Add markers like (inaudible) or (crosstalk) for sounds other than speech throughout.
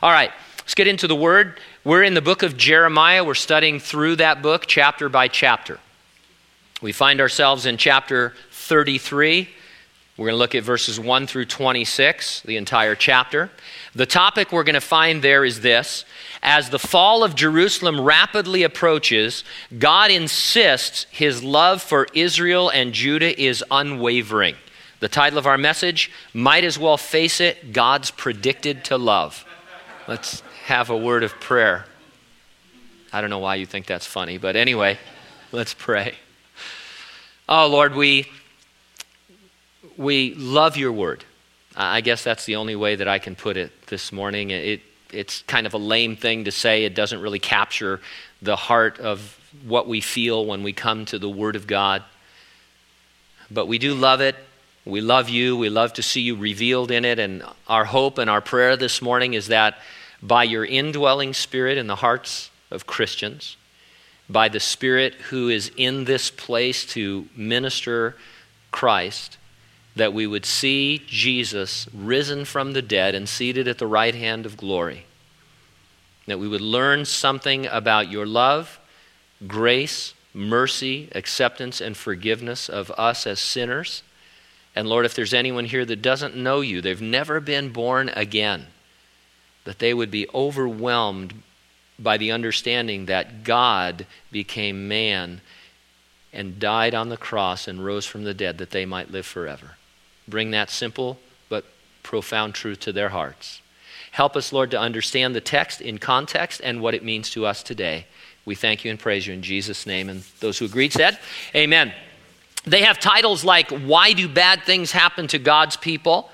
All right, let's get into the word. We're in the book of Jeremiah. We're studying through that book chapter by chapter. We find ourselves in chapter 33. We're going to look at verses 1 through 26, the entire chapter. The topic we're going to find there is this As the fall of Jerusalem rapidly approaches, God insists his love for Israel and Judah is unwavering. The title of our message might as well face it God's predicted to love. Let's have a word of prayer. I don't know why you think that's funny, but anyway, let's pray. Oh, Lord, we, we love your word. I guess that's the only way that I can put it this morning. It, it's kind of a lame thing to say. It doesn't really capture the heart of what we feel when we come to the Word of God. But we do love it. We love you. We love to see you revealed in it. And our hope and our prayer this morning is that by your indwelling spirit in the hearts of Christians, by the Spirit who is in this place to minister Christ, that we would see Jesus risen from the dead and seated at the right hand of glory. That we would learn something about your love, grace, mercy, acceptance, and forgiveness of us as sinners and Lord, if there's anyone here that doesn't know you, they've never been born again, that they would be overwhelmed by the understanding that God became man and died on the cross and rose from the dead that they might live forever. Bring that simple but profound truth to their hearts. Help us, Lord, to understand the text in context and what it means to us today. We thank you and praise you in Jesus' name. And those who agreed said, Amen. They have titles like Why Do Bad Things Happen to God's People?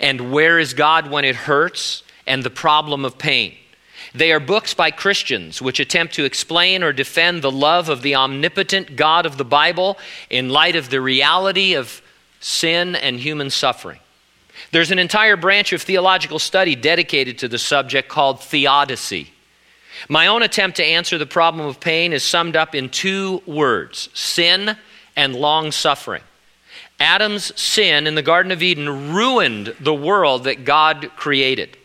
and Where is God When It Hurts? and The Problem of Pain. They are books by Christians which attempt to explain or defend the love of the omnipotent God of the Bible in light of the reality of sin and human suffering. There's an entire branch of theological study dedicated to the subject called theodicy. My own attempt to answer the problem of pain is summed up in two words sin and long suffering. Adam's sin in the Garden of Eden ruined the world that God created.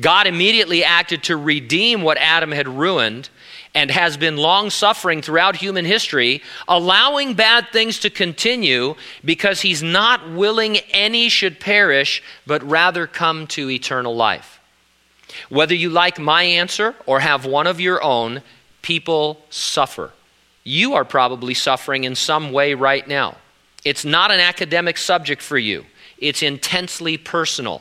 God immediately acted to redeem what Adam had ruined and has been long suffering throughout human history, allowing bad things to continue because he's not willing any should perish, but rather come to eternal life. Whether you like my answer or have one of your own, people suffer. You are probably suffering in some way right now. It's not an academic subject for you, it's intensely personal.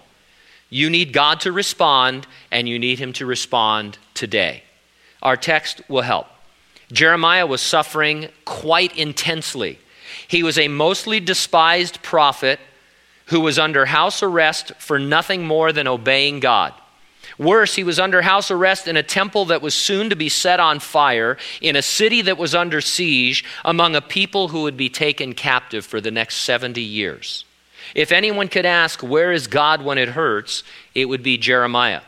You need God to respond, and you need Him to respond today. Our text will help. Jeremiah was suffering quite intensely. He was a mostly despised prophet who was under house arrest for nothing more than obeying God. Worse, he was under house arrest in a temple that was soon to be set on fire, in a city that was under siege, among a people who would be taken captive for the next 70 years. If anyone could ask, Where is God when it hurts? it would be Jeremiah.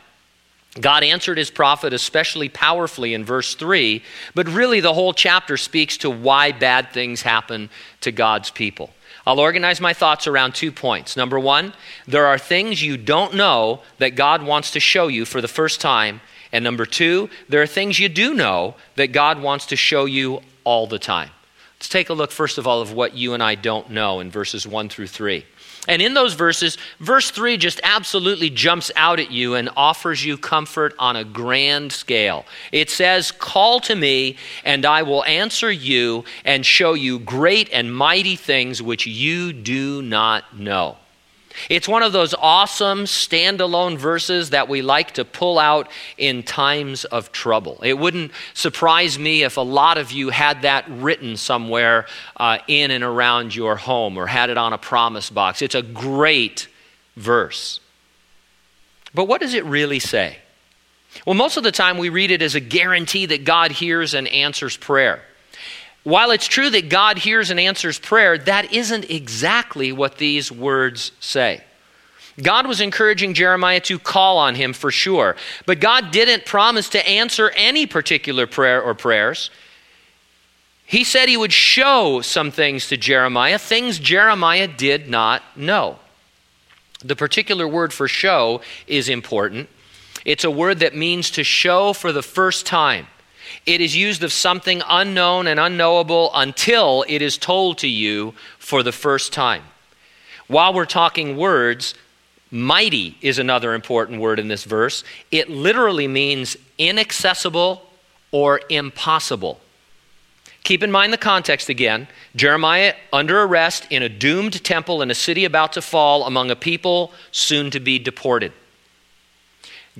God answered his prophet especially powerfully in verse 3, but really the whole chapter speaks to why bad things happen to God's people. I'll organize my thoughts around two points. Number one, there are things you don't know that God wants to show you for the first time. And number two, there are things you do know that God wants to show you all the time. Let's take a look, first of all, of what you and I don't know in verses 1 through 3. And in those verses, verse 3 just absolutely jumps out at you and offers you comfort on a grand scale. It says, Call to me, and I will answer you and show you great and mighty things which you do not know. It's one of those awesome standalone verses that we like to pull out in times of trouble. It wouldn't surprise me if a lot of you had that written somewhere uh, in and around your home or had it on a promise box. It's a great verse. But what does it really say? Well, most of the time we read it as a guarantee that God hears and answers prayer. While it's true that God hears and answers prayer, that isn't exactly what these words say. God was encouraging Jeremiah to call on him for sure, but God didn't promise to answer any particular prayer or prayers. He said he would show some things to Jeremiah, things Jeremiah did not know. The particular word for show is important. It's a word that means to show for the first time. It is used of something unknown and unknowable until it is told to you for the first time. While we're talking words, mighty is another important word in this verse. It literally means inaccessible or impossible. Keep in mind the context again. Jeremiah under arrest in a doomed temple in a city about to fall among a people soon to be deported.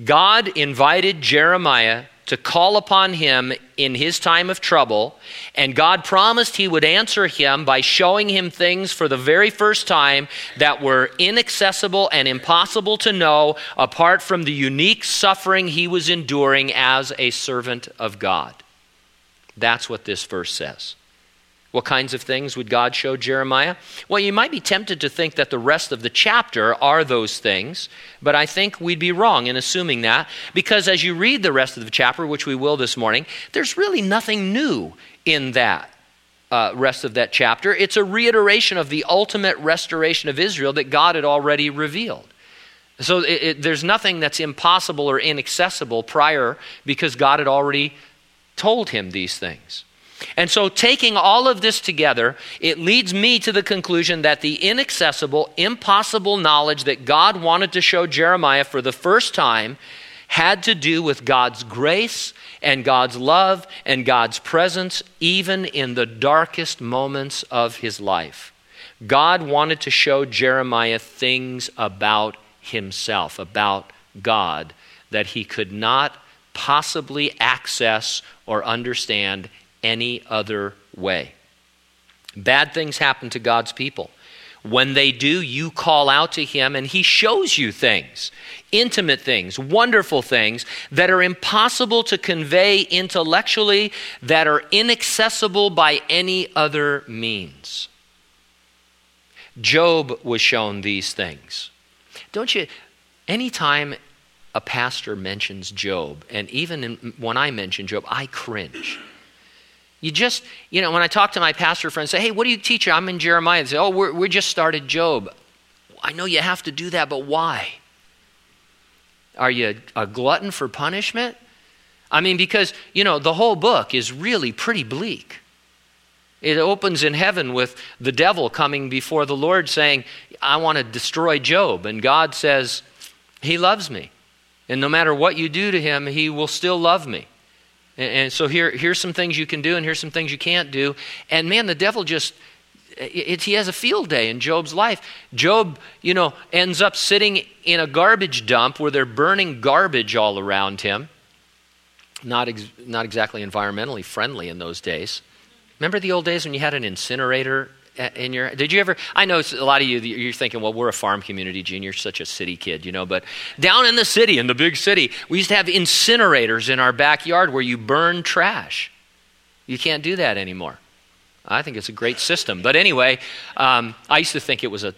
God invited Jeremiah to call upon him in his time of trouble, and God promised he would answer him by showing him things for the very first time that were inaccessible and impossible to know apart from the unique suffering he was enduring as a servant of God. That's what this verse says. What kinds of things would God show Jeremiah? Well, you might be tempted to think that the rest of the chapter are those things, but I think we'd be wrong in assuming that because as you read the rest of the chapter, which we will this morning, there's really nothing new in that. Uh, rest of that chapter. It's a reiteration of the ultimate restoration of Israel that God had already revealed. So it, it, there's nothing that's impossible or inaccessible prior because God had already told him these things. And so, taking all of this together, it leads me to the conclusion that the inaccessible, impossible knowledge that God wanted to show Jeremiah for the first time had to do with God's grace and God's love and God's presence, even in the darkest moments of his life. God wanted to show Jeremiah things about himself, about God, that he could not possibly access or understand any other way. Bad things happen to God's people. When they do, you call out to Him and He shows you things, intimate things, wonderful things that are impossible to convey intellectually, that are inaccessible by any other means. Job was shown these things. Don't you, anytime a pastor mentions Job, and even in, when I mention Job, I cringe. You just, you know, when I talk to my pastor friends, say, hey, what do you teach? I'm in Jeremiah. They say, oh, we just started Job. I know you have to do that, but why? Are you a glutton for punishment? I mean, because, you know, the whole book is really pretty bleak. It opens in heaven with the devil coming before the Lord saying, I want to destroy Job. And God says, He loves me. And no matter what you do to him, he will still love me. And, and so here, here's some things you can do, and here's some things you can't do. And man, the devil just it, he has a field day in Job's life. Job, you know, ends up sitting in a garbage dump where they're burning garbage all around him. Not, ex, not exactly environmentally friendly in those days. Remember the old days when you had an incinerator in your did you ever i know a lot of you you're thinking well we're a farm community gene you're such a city kid you know but down in the city in the big city we used to have incinerators in our backyard where you burn trash. You can't do that anymore. I think it's a great system. But anyway um, i used to think it was a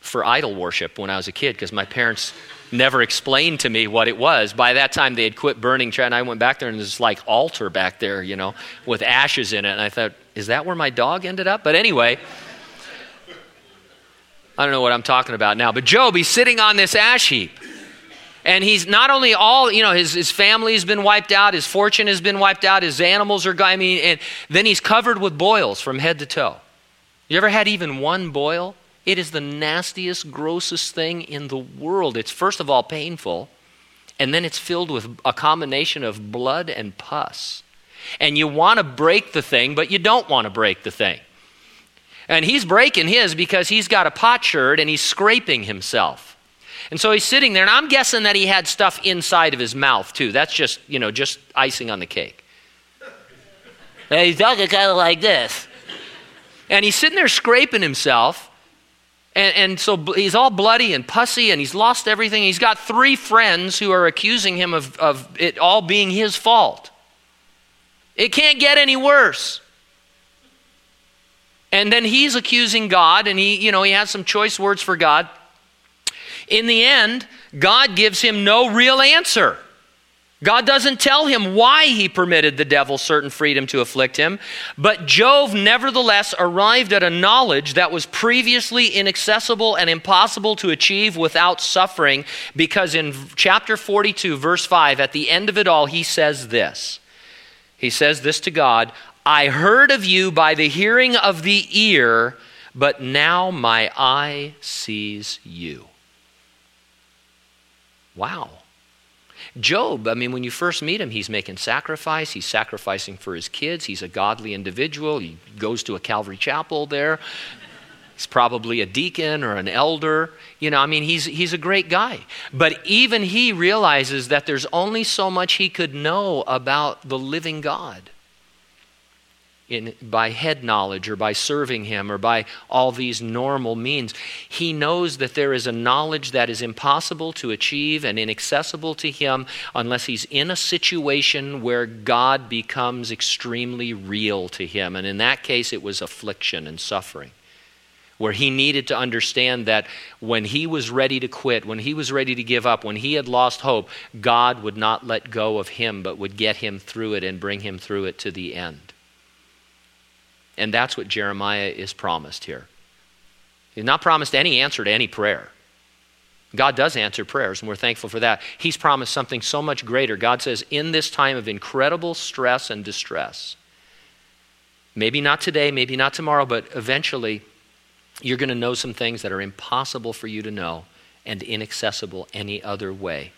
for idol worship when i was a kid because my parents never explained to me what it was. By that time they had quit burning trash and i went back there and there's like altar back there you know with ashes in it and i thought is that where my dog ended up? But anyway, I don't know what I'm talking about now. But Job, he's sitting on this ash heap. And he's not only all, you know, his, his family has been wiped out, his fortune has been wiped out, his animals are, I mean, and then he's covered with boils from head to toe. You ever had even one boil? It is the nastiest, grossest thing in the world. It's first of all painful, and then it's filled with a combination of blood and pus. And you want to break the thing, but you don't want to break the thing. And he's breaking his because he's got a potsherd and he's scraping himself. And so he's sitting there, and I'm guessing that he had stuff inside of his mouth too. That's just, you know, just icing on the cake. And he's talking kind of like this. And he's sitting there scraping himself. And, and, so he's all bloody and pussy, and he's lost everything. He's got three friends who are accusing him of, of it all being his fault. It can't get any worse. And then he's accusing God, and he, you know, he has some choice words for God. In the end, God gives him no real answer. God doesn't tell him why he permitted the devil certain freedom to afflict him, but Job nevertheless arrived at a knowledge that was previously inaccessible and impossible to achieve without suffering, because in chapter 42, verse 5, at the end of it all, he says this. He says this to God I heard of you by the hearing of the ear, but now my eye sees you. Wow. Job, I mean, when you first meet him, he's making sacrifice. He's sacrificing for his kids. He's a godly individual. He goes to a Calvary chapel there. He's probably a deacon or an elder. You know, I mean, he's, he's a great guy. But even he realizes that there's only so much he could know about the living God in, by head knowledge or by serving him or by all these normal means. He knows that there is a knowledge that is impossible to achieve and inaccessible to him unless he's in a situation where God becomes extremely real to him. And in that case, it was affliction and suffering. Where he needed to understand that when he was ready to quit, when he was ready to give up, when he had lost hope, God would not let go of him, but would get him through it and bring him through it to the end. And that's what Jeremiah is promised here. He's not promised any answer to any prayer. God does answer prayers, and we're thankful for that. He's promised something so much greater. God says, in this time of incredible stress and distress, maybe not today, maybe not tomorrow, but eventually, you're going to know some things that are impossible for you to know and inaccessible any other way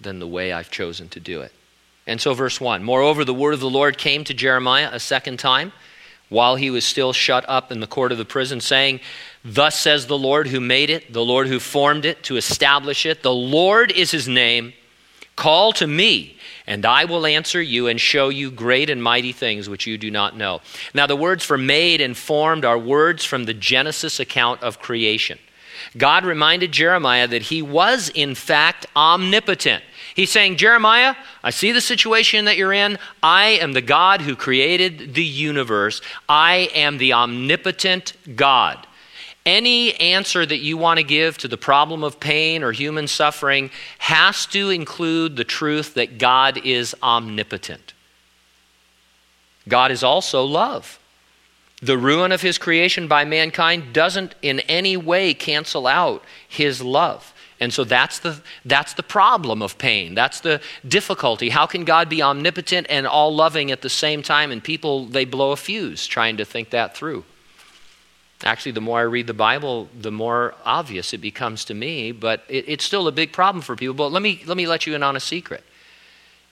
than the way I've chosen to do it. And so, verse 1 Moreover, the word of the Lord came to Jeremiah a second time while he was still shut up in the court of the prison, saying, Thus says the Lord who made it, the Lord who formed it to establish it. The Lord is his name. Call to me, and I will answer you and show you great and mighty things which you do not know. Now, the words for made and formed are words from the Genesis account of creation. God reminded Jeremiah that he was, in fact, omnipotent. He's saying, Jeremiah, I see the situation that you're in. I am the God who created the universe. I am the omnipotent God. Any answer that you want to give to the problem of pain or human suffering has to include the truth that God is omnipotent. God is also love. The ruin of his creation by mankind doesn't in any way cancel out his love. And so that's the, that's the problem of pain. That's the difficulty. How can God be omnipotent and all loving at the same time? And people, they blow a fuse trying to think that through. Actually, the more I read the Bible, the more obvious it becomes to me, but it, it's still a big problem for people. But let me, let me let you in on a secret.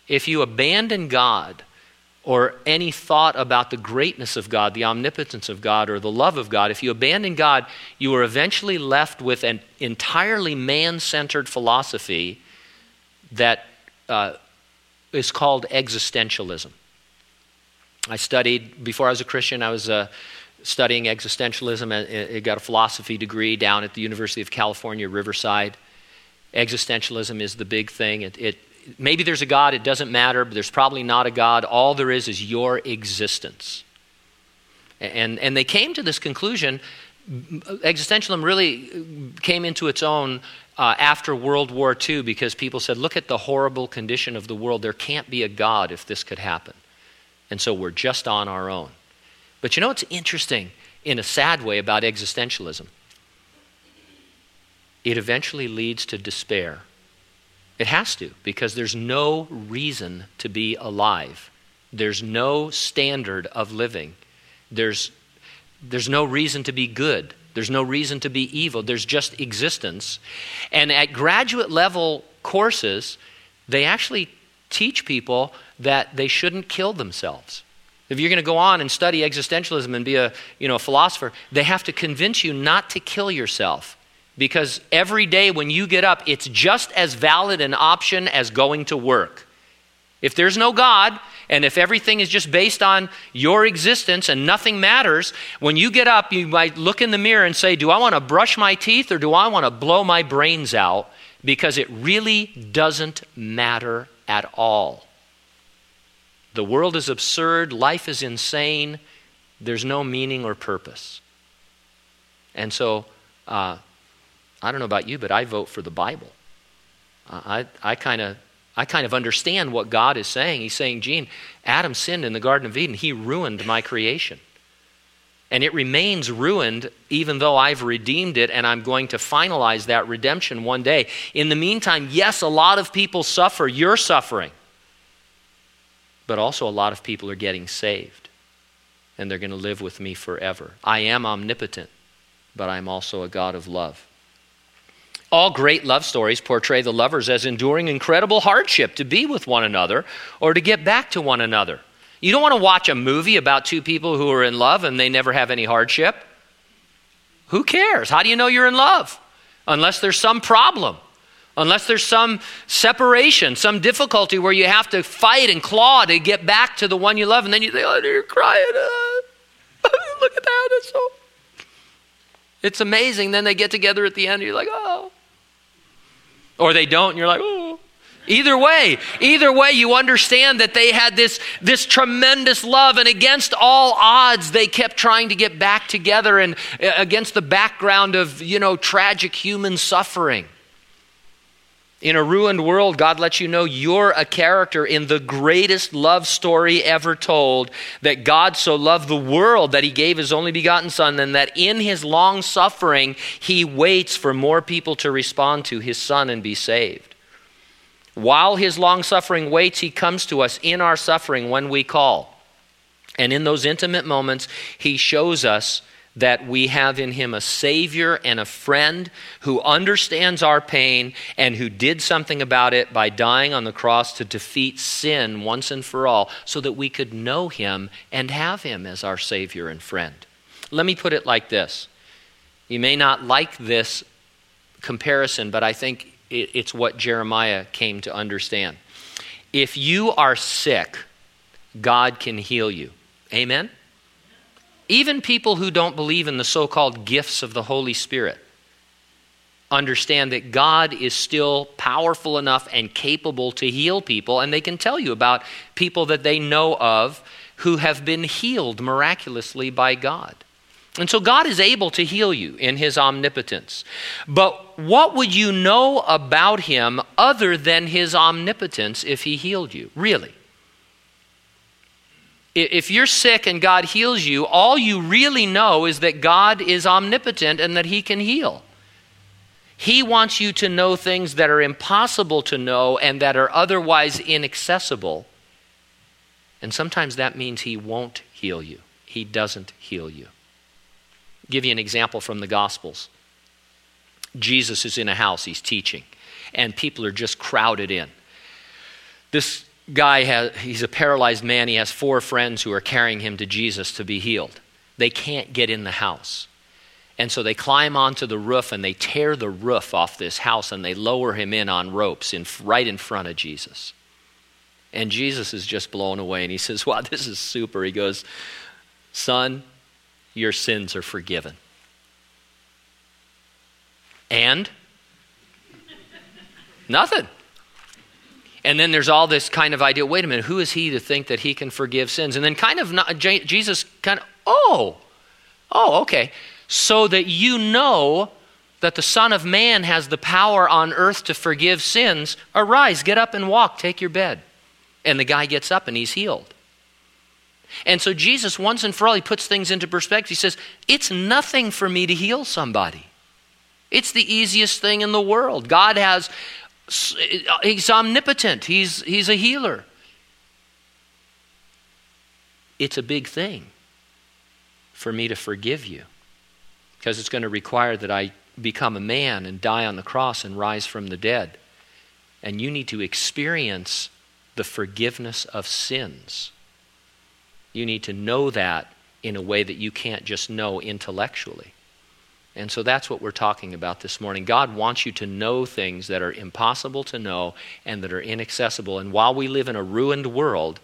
If you abandon God or any thought about the greatness of God, the omnipotence of God, or the love of God, if you abandon God, you are eventually left with an entirely man centered philosophy that uh, is called existentialism. I studied, before I was a Christian, I was uh, studying existentialism. I got a philosophy degree down at the University of California, Riverside. Existentialism is the big thing. It, it maybe there's a God, it doesn't matter, but there's probably not a God. All there is is your existence. And, and they came to this conclusion. Existentialism really came into its own uh, after World War II because people said, look at the horrible condition of the world. There can't be a God if this could happen. And so we're just on our own. But you know what's interesting in a sad way about existentialism? It eventually leads to despair it has to, because there's no reason to be alive. There's no standard of living. There's, there's no reason to be good. There's no reason to be evil. There's just existence. And at graduate level courses, they actually teach people that they shouldn't kill themselves. If you're going to go on and study existentialism and be a, you know, a philosopher, they have to convince you not to kill yourself. Because every day when you get up, it's just as valid an option as going to work. If there's no God, and if everything is just based on your existence and nothing matters, when you get up, you might look in the mirror and say, Do I want to brush my teeth or do I want to blow my brains out? Because it really doesn't matter at all. The world is absurd, life is insane, there's no meaning or purpose. And so, uh, I don't know about you, but I vote for the Bible. I, I kind of I kind of understand what God is saying. He's saying, Gene, Adam sinned in the Garden of Eden. He ruined my creation. And it remains ruined even though I've redeemed it and I'm going to finalize that redemption one day. In the meantime, yes, a lot of people suffer. You're suffering. But also, a lot of people are getting saved and they're going to live with me forever. I am omnipotent, but I'm also a God of love. All great love stories portray the lovers as enduring incredible hardship to be with one another or to get back to one another. You don't want to watch a movie about two people who are in love and they never have any hardship. Who cares? How do you know you're in love? Unless there's some problem, unless there's some separation, some difficulty where you have to fight and claw to get back to the one you love, and then you think, oh, you're crying. Uh, (laughs) look at that. It's so. It's amazing. Then they get together at the end, and you're like, oh. Or they don't, and you're like, oh. Either way, either way, you understand that they had this, this tremendous love, and against all odds, they kept trying to get back together, and uh, against the background of, you know, tragic human suffering. In a ruined world, God lets you know you're a character in the greatest love story ever told. That God so loved the world that he gave his only begotten Son, and that in his long suffering, he waits for more people to respond to his Son and be saved. While his long suffering waits, he comes to us in our suffering when we call. And in those intimate moments, he shows us that we have in him a Savior and a friend who understands our pain and who did something about it by dying on the cross to defeat sin once and for all so that we could know him and have him as our Savior and friend. Let me put it like this. You may not like this comparison, but I think it's what Jeremiah came to understand. If you are sick, God can heal you. Amen? Even people who don't believe in the so called gifts of the Holy Spirit understand that God is still powerful enough and capable to heal people, and they can tell you about people that they know of who have been healed miraculously by God. And so God is able to heal you in his omnipotence. But what would you know about him other than his omnipotence if he healed you? Really? If you're sick and God heals you, all you really know is that God is omnipotent and that he can heal. He wants you to know things that are impossible to know and that are otherwise inaccessible. And sometimes that means he won't heal you. He doesn't heal you give you an example from the Gospels. Jesus is in a house, he's teaching, and people are just crowded in. This guy has, he's a paralyzed man. He has four friends who are carrying him to Jesus to be healed. They can't get in the house. And so they climb onto the roof and they tear the roof off this house and they lower him in on ropes in, right in front of Jesus. And Jesus is just blown away and he says, Wow, this is super. He goes, Son, your sins are forgiven. And nothing. And then there's all this kind of idea wait a minute, who is he to think that he can forgive sins? And then kind of not, Jesus kind of, oh, oh, okay. So that you know that the Son of Man has the power on earth to forgive sins, arise, get up and walk, take your bed. And the guy gets up and he's healed. And so Jesus, once and for all, he puts things into perspective. He says, It's nothing for me to heal somebody. It's the easiest thing in the world. God has, he's omnipotent, he's, he's a healer. It's a big thing for me to forgive you because it's going to require that I become a man and die on the cross and rise from the dead. And you need to experience the forgiveness of sins. You need to know that in a way that you can't just know intellectually. And so that's what we're talking about this morning. God wants you to know things that are impossible to know and that are inaccessible. And while we live in a ruined world,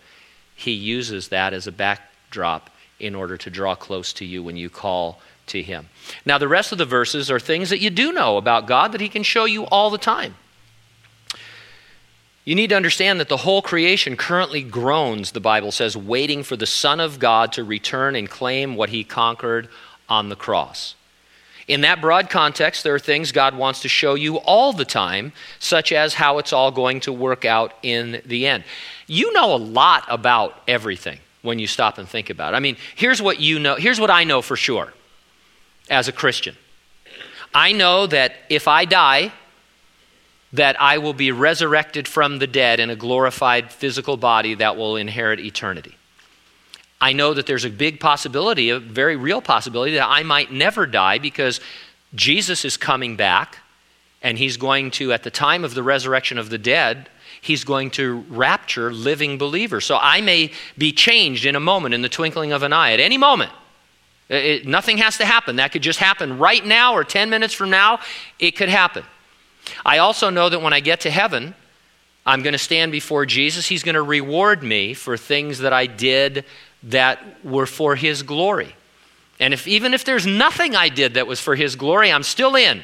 He uses that as a backdrop in order to draw close to you when you call to Him. Now, the rest of the verses are things that you do know about God that He can show you all the time. You need to understand that the whole creation currently groans, the Bible says, waiting for the Son of God to return and claim what he conquered on the cross. In that broad context, there are things God wants to show you all the time, such as how it's all going to work out in the end. You know a lot about everything when you stop and think about it. I mean, here's what you know, here's what I know for sure as a Christian. I know that if I die, that I will be resurrected from the dead in a glorified physical body that will inherit eternity. I know that there's a big possibility, a very real possibility, that I might never die because Jesus is coming back and he's going to, at the time of the resurrection of the dead, he's going to rapture living believers. So I may be changed in a moment, in the twinkling of an eye, at any moment. It, nothing has to happen. That could just happen right now or 10 minutes from now. It could happen. I also know that when I get to heaven, I'm going to stand before Jesus. He's going to reward me for things that I did that were for his glory. And if even if there's nothing I did that was for his glory, I'm still in.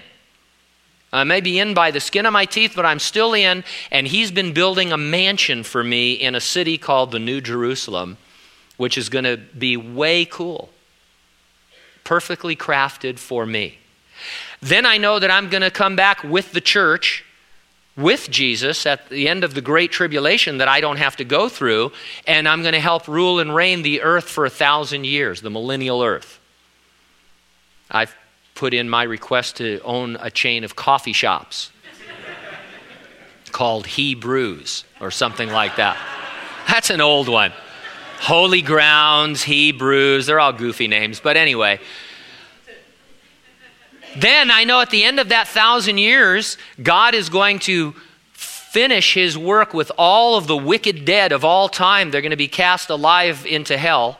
I may be in by the skin of my teeth, but I'm still in. And he's been building a mansion for me in a city called the New Jerusalem, which is going to be way cool, perfectly crafted for me. Then I know that I'm going to come back with the church with Jesus at the end of the great tribulation that I don't have to go through, and I'm going to help rule and reign the earth for a thousand years, the millennial earth. I've put in my request to own a chain of coffee shops called Hebrews or something like that. That's an old one. Holy Grounds, Hebrews, they're all goofy names, but anyway. Then I know at the end of that thousand years, God is going to finish his work with all of the wicked dead of all time. They're going to be cast alive into hell.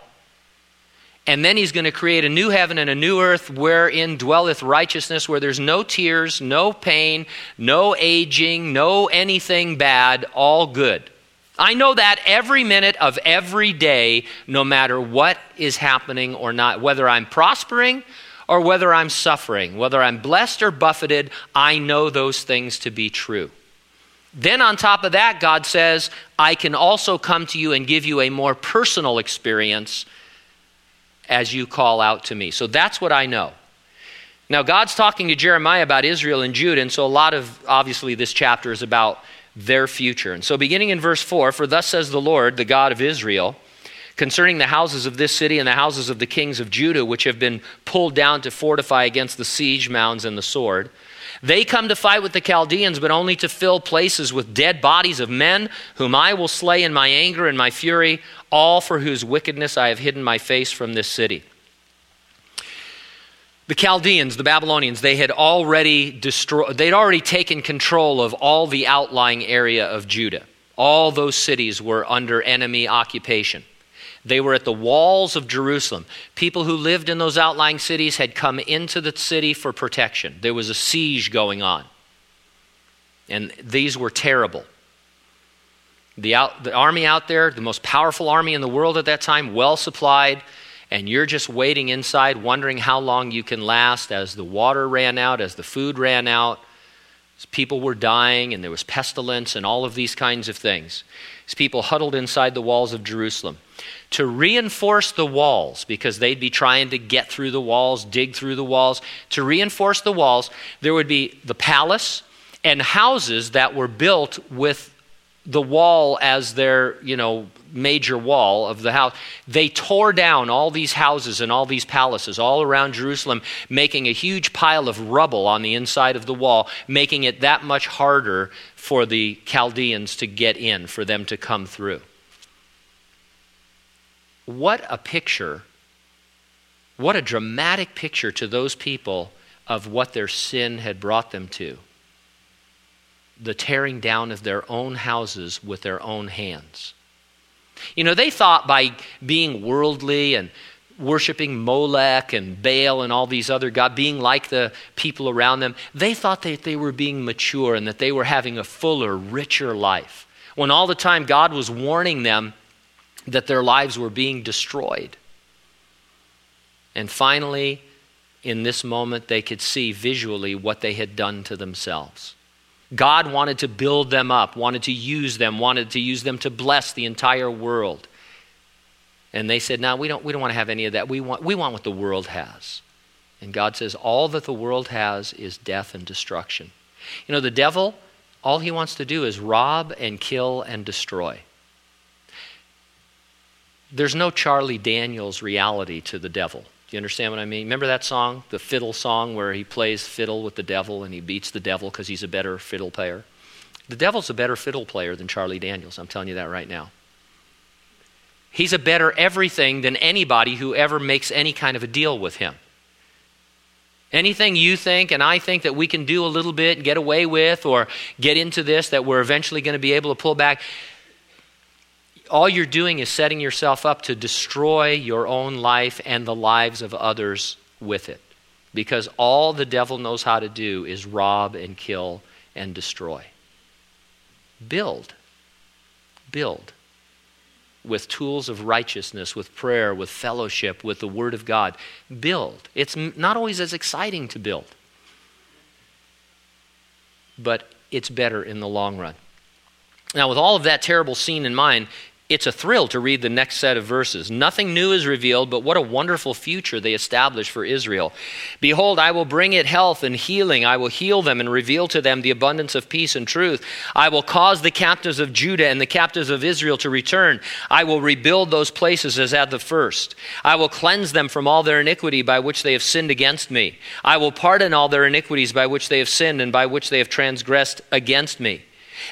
And then he's going to create a new heaven and a new earth wherein dwelleth righteousness, where there's no tears, no pain, no aging, no anything bad, all good. I know that every minute of every day, no matter what is happening or not, whether I'm prospering or whether I'm suffering, whether I'm blessed or buffeted, I know those things to be true. Then, on top of that, God says, I can also come to you and give you a more personal experience as you call out to me. So that's what I know. Now, God's talking to Jeremiah about Israel and Judah, and so a lot of, obviously, this chapter is about their future. And so, beginning in verse 4 For thus says the Lord, the God of Israel, concerning the houses of this city and the houses of the kings of Judah, which have been pulled down to fortify against the siege mounds and the sword. They come to fight with the Chaldeans, but only to fill places with dead bodies of men, whom I will slay in my anger and my fury, all for whose wickedness I have hidden my face from this city. The Chaldeans, the Babylonians, they had already destroyed, they'd already taken control of all the outlying area of Judah. All those cities were under enemy occupation. They were at the walls of Jerusalem. People who lived in those outlying cities had come into the city for protection. There was a siege going on. And these were terrible. The, out, the army out there, the most powerful army in the world at that time, well supplied, and you're just waiting inside, wondering how long you can last as the water ran out, as the food ran out. As people were dying, and there was pestilence, and all of these kinds of things. As people huddled inside the walls of Jerusalem to reinforce the walls because they'd be trying to get through the walls, dig through the walls. To reinforce the walls, there would be the palace and houses that were built with the wall as their, you know, major wall of the house. They tore down all these houses and all these palaces all around Jerusalem, making a huge pile of rubble on the inside of the wall, making it that much harder for the Chaldeans to get in, for them to come through. What a picture, what a dramatic picture to those people of what their sin had brought them to. The tearing down of their own houses with their own hands. You know, they thought by being worldly and worshiping Molech and Baal and all these other gods, being like the people around them, they thought that they were being mature and that they were having a fuller, richer life. When all the time God was warning them that their lives were being destroyed. And finally, in this moment, they could see visually what they had done to themselves. God wanted to build them up, wanted to use them, wanted to use them to bless the entire world. And they said, No, we don't, we don't want to have any of that. We want, we want what the world has. And God says, All that the world has is death and destruction. You know, the devil, all he wants to do is rob and kill and destroy. There's no Charlie Daniels reality to the devil. Do you understand what I mean? Remember that song, the fiddle song, where he plays fiddle with the devil and he beats the devil because he's a better fiddle player? The devil's a better fiddle player than Charlie Daniels. I'm telling you that right now. He's a better everything than anybody who ever makes any kind of a deal with him. Anything you think and I think that we can do a little bit, get away with, or get into this that we're eventually going to be able to pull back, all you're doing is setting yourself up to destroy your own life and the lives of others with it. Because all the devil knows how to do is rob and kill and destroy. Build. Build with tools of righteousness, with prayer, with fellowship, with the Word of God. Build. It's not always as exciting to build, but it's better in the long run. Now, with all of that terrible scene in mind, it's a thrill to read the next set of verses. Nothing new is revealed, but what a wonderful future they establish for Israel. Behold, I will bring it health and healing. I will heal them and reveal to them the abundance of peace and truth. I will cause the captives of Judah and the captives of Israel to return. I will rebuild those places as at the first. I will cleanse them from all their iniquity by which they have sinned against me. I will pardon all their iniquities by which they have sinned and by which they have transgressed against me.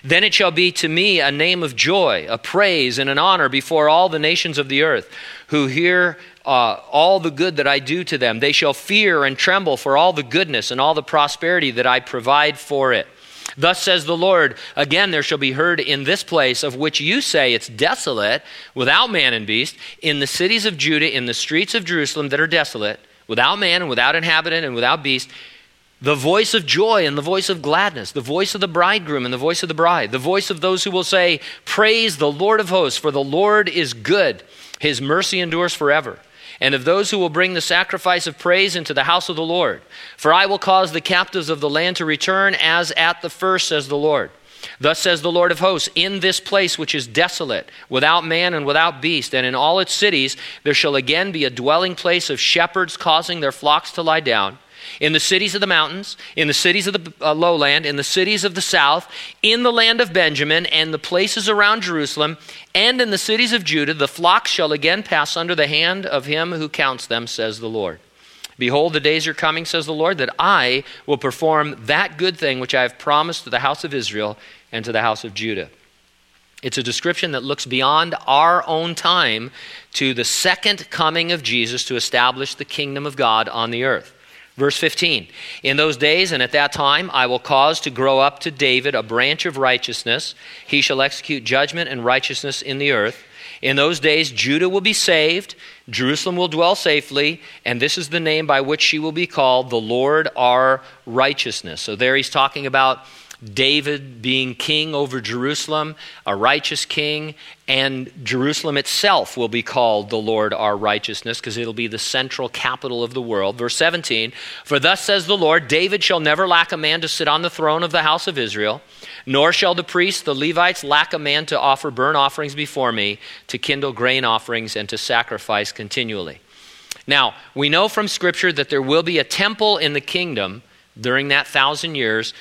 Then it shall be to me a name of joy, a praise, and an honor before all the nations of the earth, who hear uh, all the good that I do to them. They shall fear and tremble for all the goodness and all the prosperity that I provide for it. Thus says the Lord, again there shall be heard in this place of which you say it's desolate, without man and beast, in the cities of Judah, in the streets of Jerusalem that are desolate, without man and without inhabitant and without beast, the voice of joy and the voice of gladness, the voice of the bridegroom and the voice of the bride, the voice of those who will say, Praise the Lord of hosts, for the Lord is good, his mercy endures forever. And of those who will bring the sacrifice of praise into the house of the Lord. For I will cause the captives of the land to return as at the first, says the Lord. Thus says the Lord of hosts, in this place which is desolate, without man and without beast, and in all its cities, there shall again be a dwelling place of shepherds causing their flocks to lie down in the cities of the mountains, in the cities of the uh, lowland, in the cities of the south, in the land of Benjamin, and the places around Jerusalem, and in the cities of Judah, the flocks shall again pass under the hand of him who counts them, says the Lord. Behold, the days are coming, says the Lord, that I will perform that good thing which I have promised to the house of Israel and to the house of Judah. It's a description that looks beyond our own time to the second coming of Jesus to establish the kingdom of God on the earth. Verse 15 In those days and at that time, I will cause to grow up to David a branch of righteousness. He shall execute judgment and righteousness in the earth. In those days, Judah will be saved, Jerusalem will dwell safely, and this is the name by which she will be called the Lord our righteousness. So there he's talking about David being king over Jerusalem, a righteous king, and Jerusalem itself will be called the Lord our righteousness because it'll be the central capital of the world. Verse 17 For thus says the Lord, David shall never lack a man to sit on the throne of the house of Israel, nor shall the priests, the Levites, lack a man to offer burnt offerings before me, to kindle grain offerings, and to sacrifice continually. Now, we know from Scripture that there will be a temple in the kingdom during that thousand years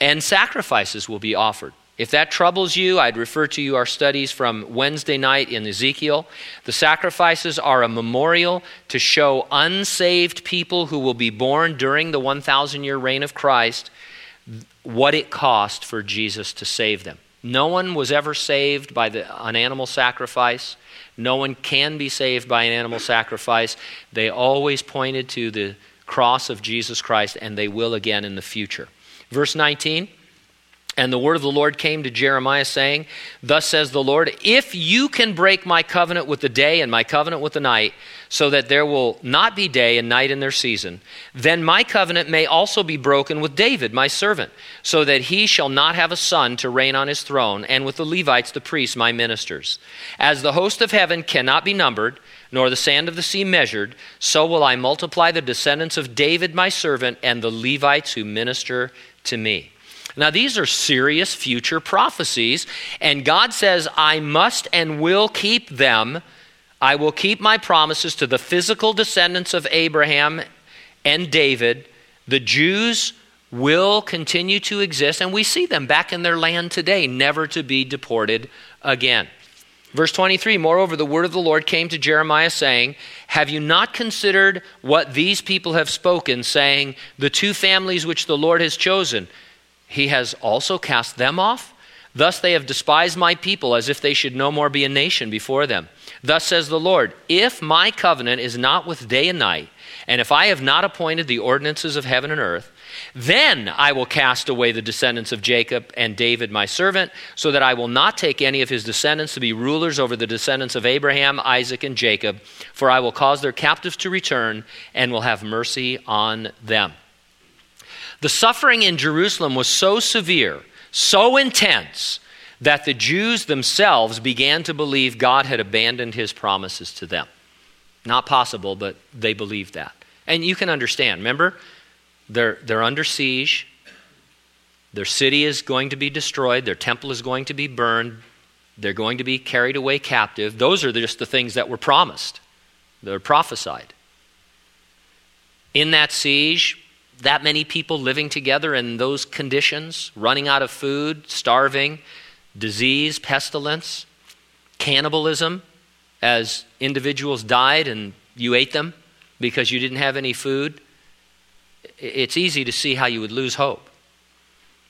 and sacrifices will be offered. If that troubles you, I'd refer to you our studies from Wednesday night in Ezekiel. The sacrifices are a memorial to show unsaved people who will be born during the 1,000 year reign of Christ what it cost for Jesus to save them. No one was ever saved by the, an animal sacrifice. No one can be saved by an animal sacrifice. They always pointed to the cross of Jesus Christ, and they will again in the future. Verse 19. And the word of the Lord came to Jeremiah, saying, Thus says the Lord, if you can break my covenant with the day and my covenant with the night, so that there will not be day and night in their season, then my covenant may also be broken with David, my servant, so that he shall not have a son to reign on his throne, and with the Levites, the priests, my ministers. As the host of heaven cannot be numbered, nor the sand of the sea measured, so will I multiply the descendants of David, my servant, and the Levites who minister to me. Now, these are serious future prophecies, and God says, I must and will keep them. I will keep my promises to the physical descendants of Abraham and David, the Jews will continue to exist, and we see them back in their land today, never to be deported again. Verse 23 Moreover, the word of the Lord came to Jeremiah, saying, Have you not considered what these people have spoken, saying, The two families which the Lord has chosen, he has also cast them off? Thus they have despised my people as if they should no more be a nation before them. Thus says the Lord If my covenant is not with day and night, and if I have not appointed the ordinances of heaven and earth, then I will cast away the descendants of Jacob and David my servant, so that I will not take any of his descendants to be rulers over the descendants of Abraham, Isaac, and Jacob, for I will cause their captives to return and will have mercy on them. The suffering in Jerusalem was so severe so intense that the Jews themselves began to believe God had abandoned his promises to them. Not possible, but they believed that. And you can understand. Remember, they're, they're under siege. Their city is going to be destroyed. Their temple is going to be burned. They're going to be carried away captive. Those are just the things that were promised, they're prophesied. In that siege, that many people living together in those conditions, running out of food, starving, disease, pestilence, cannibalism, as individuals died and you ate them because you didn't have any food, it's easy to see how you would lose hope.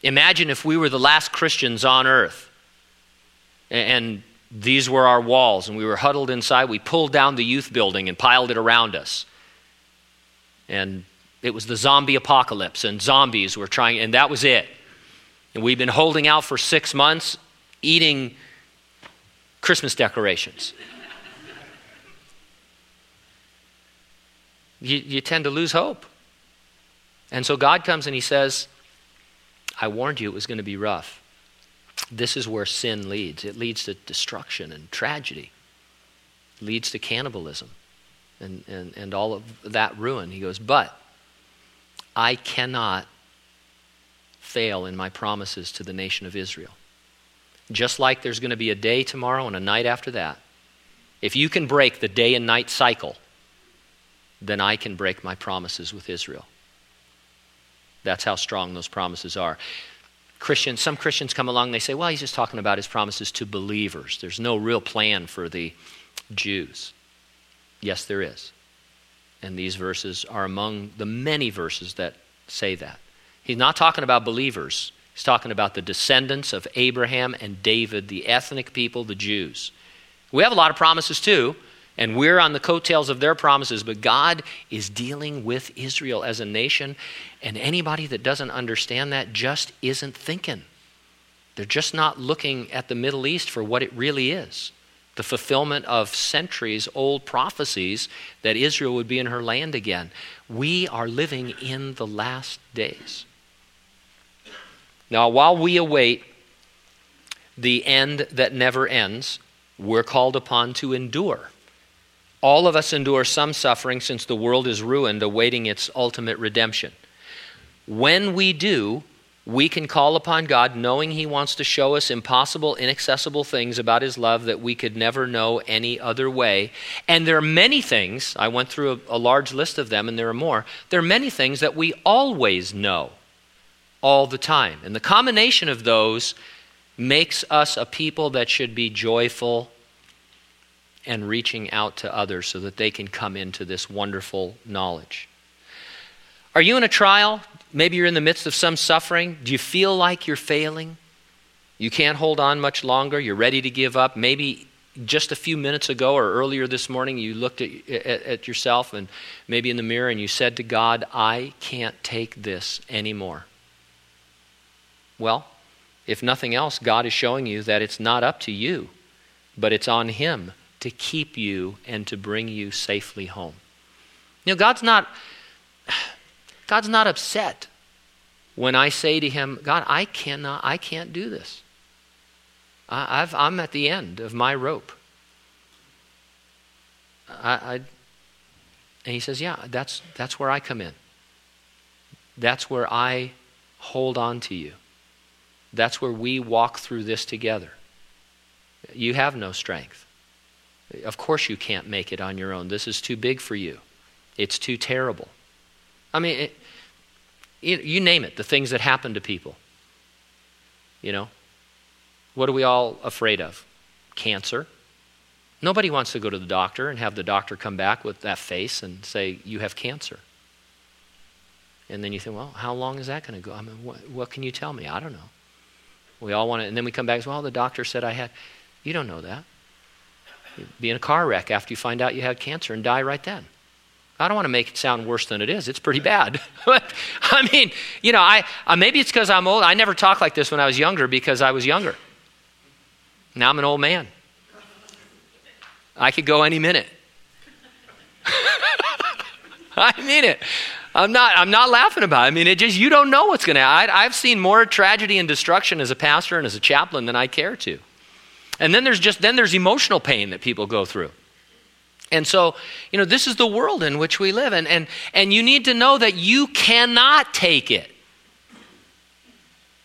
Imagine if we were the last Christians on earth and these were our walls and we were huddled inside. We pulled down the youth building and piled it around us. And it was the zombie apocalypse, and zombies were trying, and that was it. And we've been holding out for six months, eating Christmas decorations. you, you tend to lose hope. And so God comes and He says, I warned you it was going to be rough. This is where sin leads. It leads to destruction and tragedy, it leads to cannibalism and, and, and all of that ruin. He goes, But I cannot fail in my promises to the nation of Israel. Just like there's going to be a day tomorrow and a night after that. If you can break the day and night cycle, then I can break my promises with Israel. That's how strong those promises are. Christians, some Christians come along, they say, well, he's just talking about his promises to believers. There's no real plan for the Jews. Yes, there is. And these verses are among the many verses that say that. He's not talking about believers, he's talking about the descendants of Abraham and David, the ethnic people, the Jews. We have a lot of promises too, and we're on the coattails of their promises, but God is dealing with Israel as a nation, and anybody that doesn't understand that just isn't thinking. They're just not looking at the Middle East for what it really is the fulfillment of centuries old prophecies that Israel would be in her land again. We are living in the last days. Now, while we await the end that never ends, we're called upon to endure. All of us endure some suffering since the world is ruined, awaiting its ultimate redemption. When we do, we can call upon God knowing He wants to show us impossible, inaccessible things about His love that we could never know any other way. And there are many things, I went through a, a, large list of them, and there are more. There are many things that we always know all the time. And the combination of those makes us a people that should be joyful and reaching out to others so that they can come into this wonderful knowledge. Are you in a trial? Maybe you're in the midst of some suffering. Do you feel like you're failing? You can't hold on much longer. You're ready to give up. Maybe just a few minutes ago or earlier this morning, you looked at, at, at, yourself and maybe in the mirror and you said to God, I can't take this anymore. Well, if nothing else, God is showing you that it's not up to you, but it's on Him to keep you and to bring you safely home. You know, God's not God's not upset when I say to him, God, I cannot, I can't do this. I, am at the end of my rope. I, I, and he says, Yeah, that's, that's where I come in. That's where I hold on to you. That's where we walk through this together. You have no strength. Of course, you can't make it on your own. This is too big for you, it's too terrible. I mean, it, you, name it, the things that happen to people. You know? What are we all afraid of? Cancer. Nobody wants to go to the doctor and have the doctor come back with that face and say, You have cancer. And then you think, Well, how long is that going to go? I mean, what, what, can you tell me? I don't know. We all want to, and then we come back and say, Well, the doctor said I had. You don't know that. Be in a car wreck after you find out you had cancer and die right then. I don't want to make it sound worse than it is. It's pretty bad. (laughs) I mean, you know, I, uh, maybe it's because I'm old. I never talked like this when I was younger because I was younger. Now I'm an old man. I could go any minute. (laughs) I mean it. I'm not, I'm not laughing about it. I mean, it just, you don't know what's going to happen. I've seen more tragedy and destruction as a pastor and as a chaplain than I care to. And then there's just, then there's emotional pain that people go through. And so, you know, this is the world in which we live. And, and, and you need to know that you cannot take it.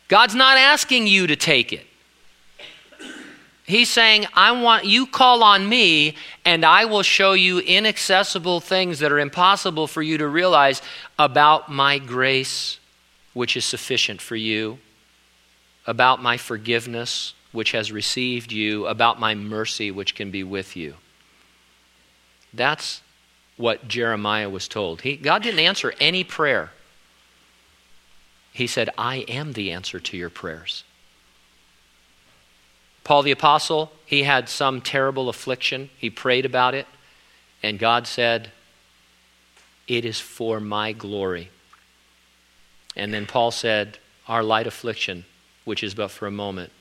God's not asking you to take it. He's saying, I want you call on me, and I will show you inaccessible things that are impossible for you to realize about my grace, which is sufficient for you, about my forgiveness, which has received you, about my mercy, which can be with you. That's what Jeremiah was told. He, God didn't answer any prayer. He said, I am the answer to your prayers. Paul the Apostle, he had some terrible affliction. He prayed about it, and God said, It is for my glory. And then Paul said, Our light affliction, which is but for a moment,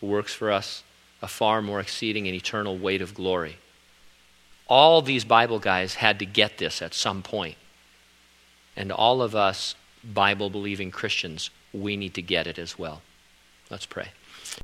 works for us a far more exceeding and eternal weight of glory. All these Bible guys had to get this at some point. And all of us Bible believing Christians, we need to get it as well. Let's pray.